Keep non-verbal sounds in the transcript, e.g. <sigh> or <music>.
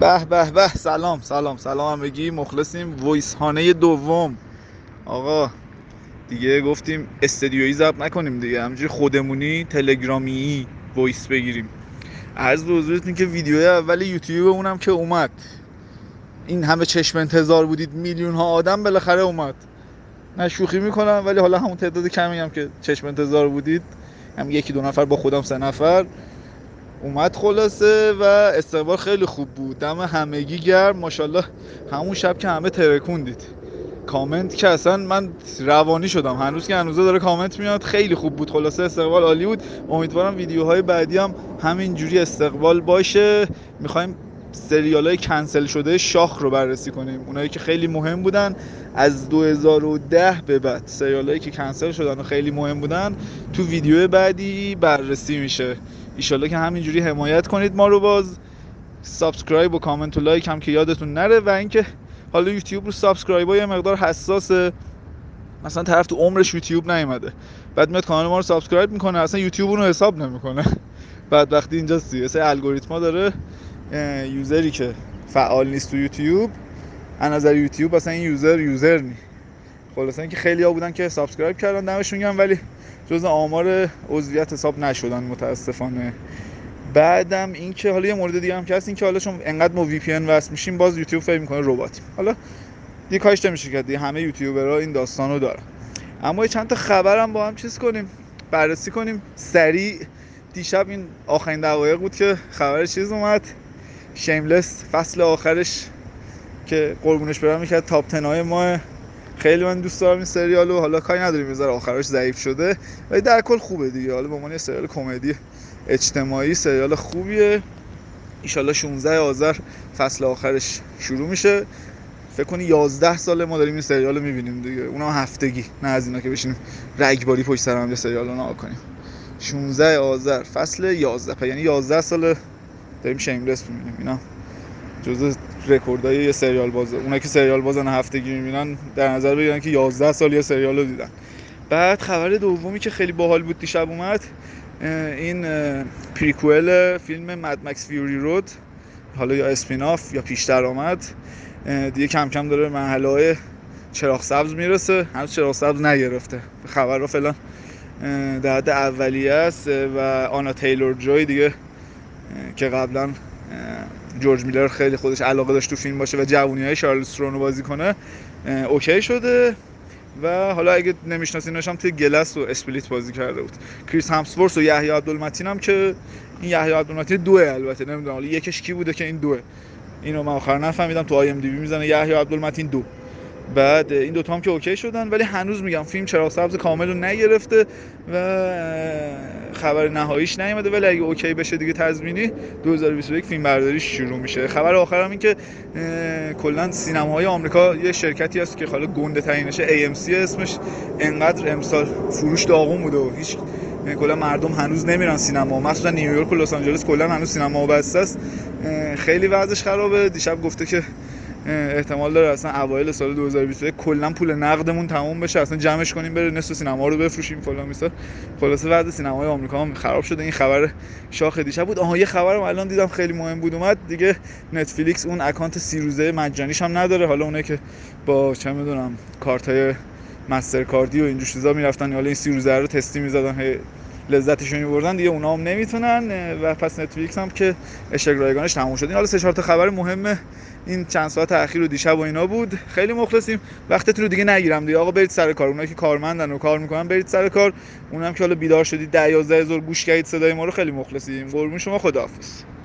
به به به. سلام سلام سلام همگی. مخلصیم voice خانه دوم. آقا دیگه گفتیم استدیویی ضبط نکنیم دیگه. همینجوری خودمونی تلگرامی voice بگیریم. عرض به حضورتون که ویدیو اول یوتیوب اونم که اومد. این همه چشم انتظار بودید میلیون ها آدم بالاخره اومد. نه شوخی می‌کنم ولی حالا همون تعداد کمی هم که چشم انتظار بودید. هم یکی دو نفر با خودم سه نفر. اومد خلاصه و استقبال خیلی خوب بود. دم همگی گرم. ماشاءالله همون شب که همه ترکوندید کامنت که اصلا من روانی شدم. هنوز که هنوزه داره کامنت میاد. خیلی خوب بود. خلاصه استقبال عالی بود. امیدوارم ویدیوهای بعدی هم همین جوری استقبال باشه. می‌خوایم سریال های کنسل شده شاخ رو بررسی کنیم. اونایی که خیلی مهم بودن از 2010 به بعد. سریال هایی که کنسل شدن و خیلی مهم بودن تو ویدیو بعدی بررسی میشه. ایشالله که همینجوری حمایت کنید. ما رو باز subscribe و کامنت و لایک هم که یادتون نره و اینکه حالا یوتیوب رو subscribe یه مقدار حساسه. مثلا طرف تو عمرش یوتیوب نیومده. بعد میاد کانال ما رو subscribe می‌کنه. اصلا یوتیوب رو حساب نمی‌کنه. <laughs> بعد وقتی اینجا حساسه الگوریتما داره user ی که فعال نیست تو یوتیوب. از نظر یوتیوب اصلا این user user نی خلاصه اینکه خیلی ها بودن که subscribe کردن دمشون گرم ولی جز آمار عضویت حساب نشدن متاسفانه. بعدم اینکه حالا یه مورد دیگه هم که هست اینکه حالا چون انقدر ما VPN وصل میشیم باز یوتیوب فکر می‌کنه رباتیم حالا دیگه کاریش نمیشه کرد دیگه همه یوتیوبرها این داستان رو دارن. اما چند تا خبرم با هم چیز کنیم بررسی کنیم. سریع دیشب این آخرین دقایق بود که خبر چیز اومد. Shameless فصل آخرش که قربونش برم می‌کرد تاپ تنهای ما. خیلی من دوست دارم این سریالو. حالا کاری نداریم می‌ذاره آخرش ضعیف شده. ولی در کل خوبه دیگه. حالا به عنوان سریال کمدی اجتماعی سریال خوبیه. ایشالله 16 آذر فصل آخرش شروع میشه. فکر کنی 11 ساله ما داریم این سریال رو می‌بینیم دیگه. اونم هفتگی. نه از اینا که بشینیم رگباری پشت سر هم یه سریال رو کنیم. 16 آذر فصل 11 یعنی 11 سال داریم Shameless می‌بینیم. اینا جزء رکوردای یه سریال بازه اونا که سریال بازن هفتگی می‌بینن در نظر بگیرن که 11 سال یه سریال رو دیدن. بعد خبر دومی که خیلی باحال بود دیشب اومد این prequel فیلم Mad Max Fury Road حالا یا spin-off یا پیش درآمد دیگه کم کم داره مرحله های چراغ سبز می‌رسه هنوز چراغ سبز نگرفته. خبر رو فعلا در حد اولیه است و آنیا تیلور جوی دیگه که قبلا جورج میلر خیلی خودش علاقه داشت تو فیلم باشه و جوونی های شارلیز رو بازی کنه okay شده. و حالا اگه نمیشناسینش هم توی Glass و Split بازی کرده بود. کریس همسورث و یحیی عبدالمتین هم که این یحیی عبدالمتین دوه البته نمی‌دونم حالا یکش کی بوده که این دوه. اینو من آخر نفهمیدم تو IMDb می‌زنه یحیی عبدالمتین دو. بعد این دوتا هم که okay شدن ولی هنوز میگم فیلم چراغ سبز کامل رو نگرفته و خبر نهاییش نیومده. ولی اگه okay بشه دیگه تضمینی 2021 فیلم برداری شروع میشه. خبر آخرم این که کلا سینماهای آمریکا یه شرکتی هست که حالا گنده ترینشه AMC اسمش. انقدر امسال فروش داغون بوده و هیچ کلا مردم هنوز نمیرن سینما. مخصوصا نیویورک و لس آنجلس کلا هنوز سینما بسته است. خیلی وضعش خرابه. دیشب گفته که احتمال داره اصلا اوایل سال 2021 کلا پول نقدمون تموم بشه اصلا جمعش کنیم بره نصف سینما رو بفروشیم فلان بیسار. خلاصه وضع سینمای آمریکا هم خراب شده. این خبر شاخ دیشب بود. آها یه خبرم الان دیدم خیلی مهم بود. اومد دیگه نتفلیکس اون اکانت سی روزه مجانیش هم نداره. حالا اونایی که با چه می‌دونم کارت های مستر کاردی و اینجور چیزا می‌رفتن حالا این سی روزه رو تستی می‌زدن. لذتشون میبردن دیگه اونا نمی‌تونن و پس نتفلیکس هم که اشتراک رایگانش تموم شد. این حالا سه چهار تا خبر مهمه این چند ساعت اخیر و دیشب و اینا بود. خیلی مخلصیم. وقتتون رو دیگه نگیرم دیگه. آقا برید سر کار. اونایی که کارمندن و کار می‌کنن برید سر کار. اونم که حالا بیدار شدید 10 11 هزار گوش کردید صدای ما رو خیلی مخلصیم. قربون شما. خداحافظ.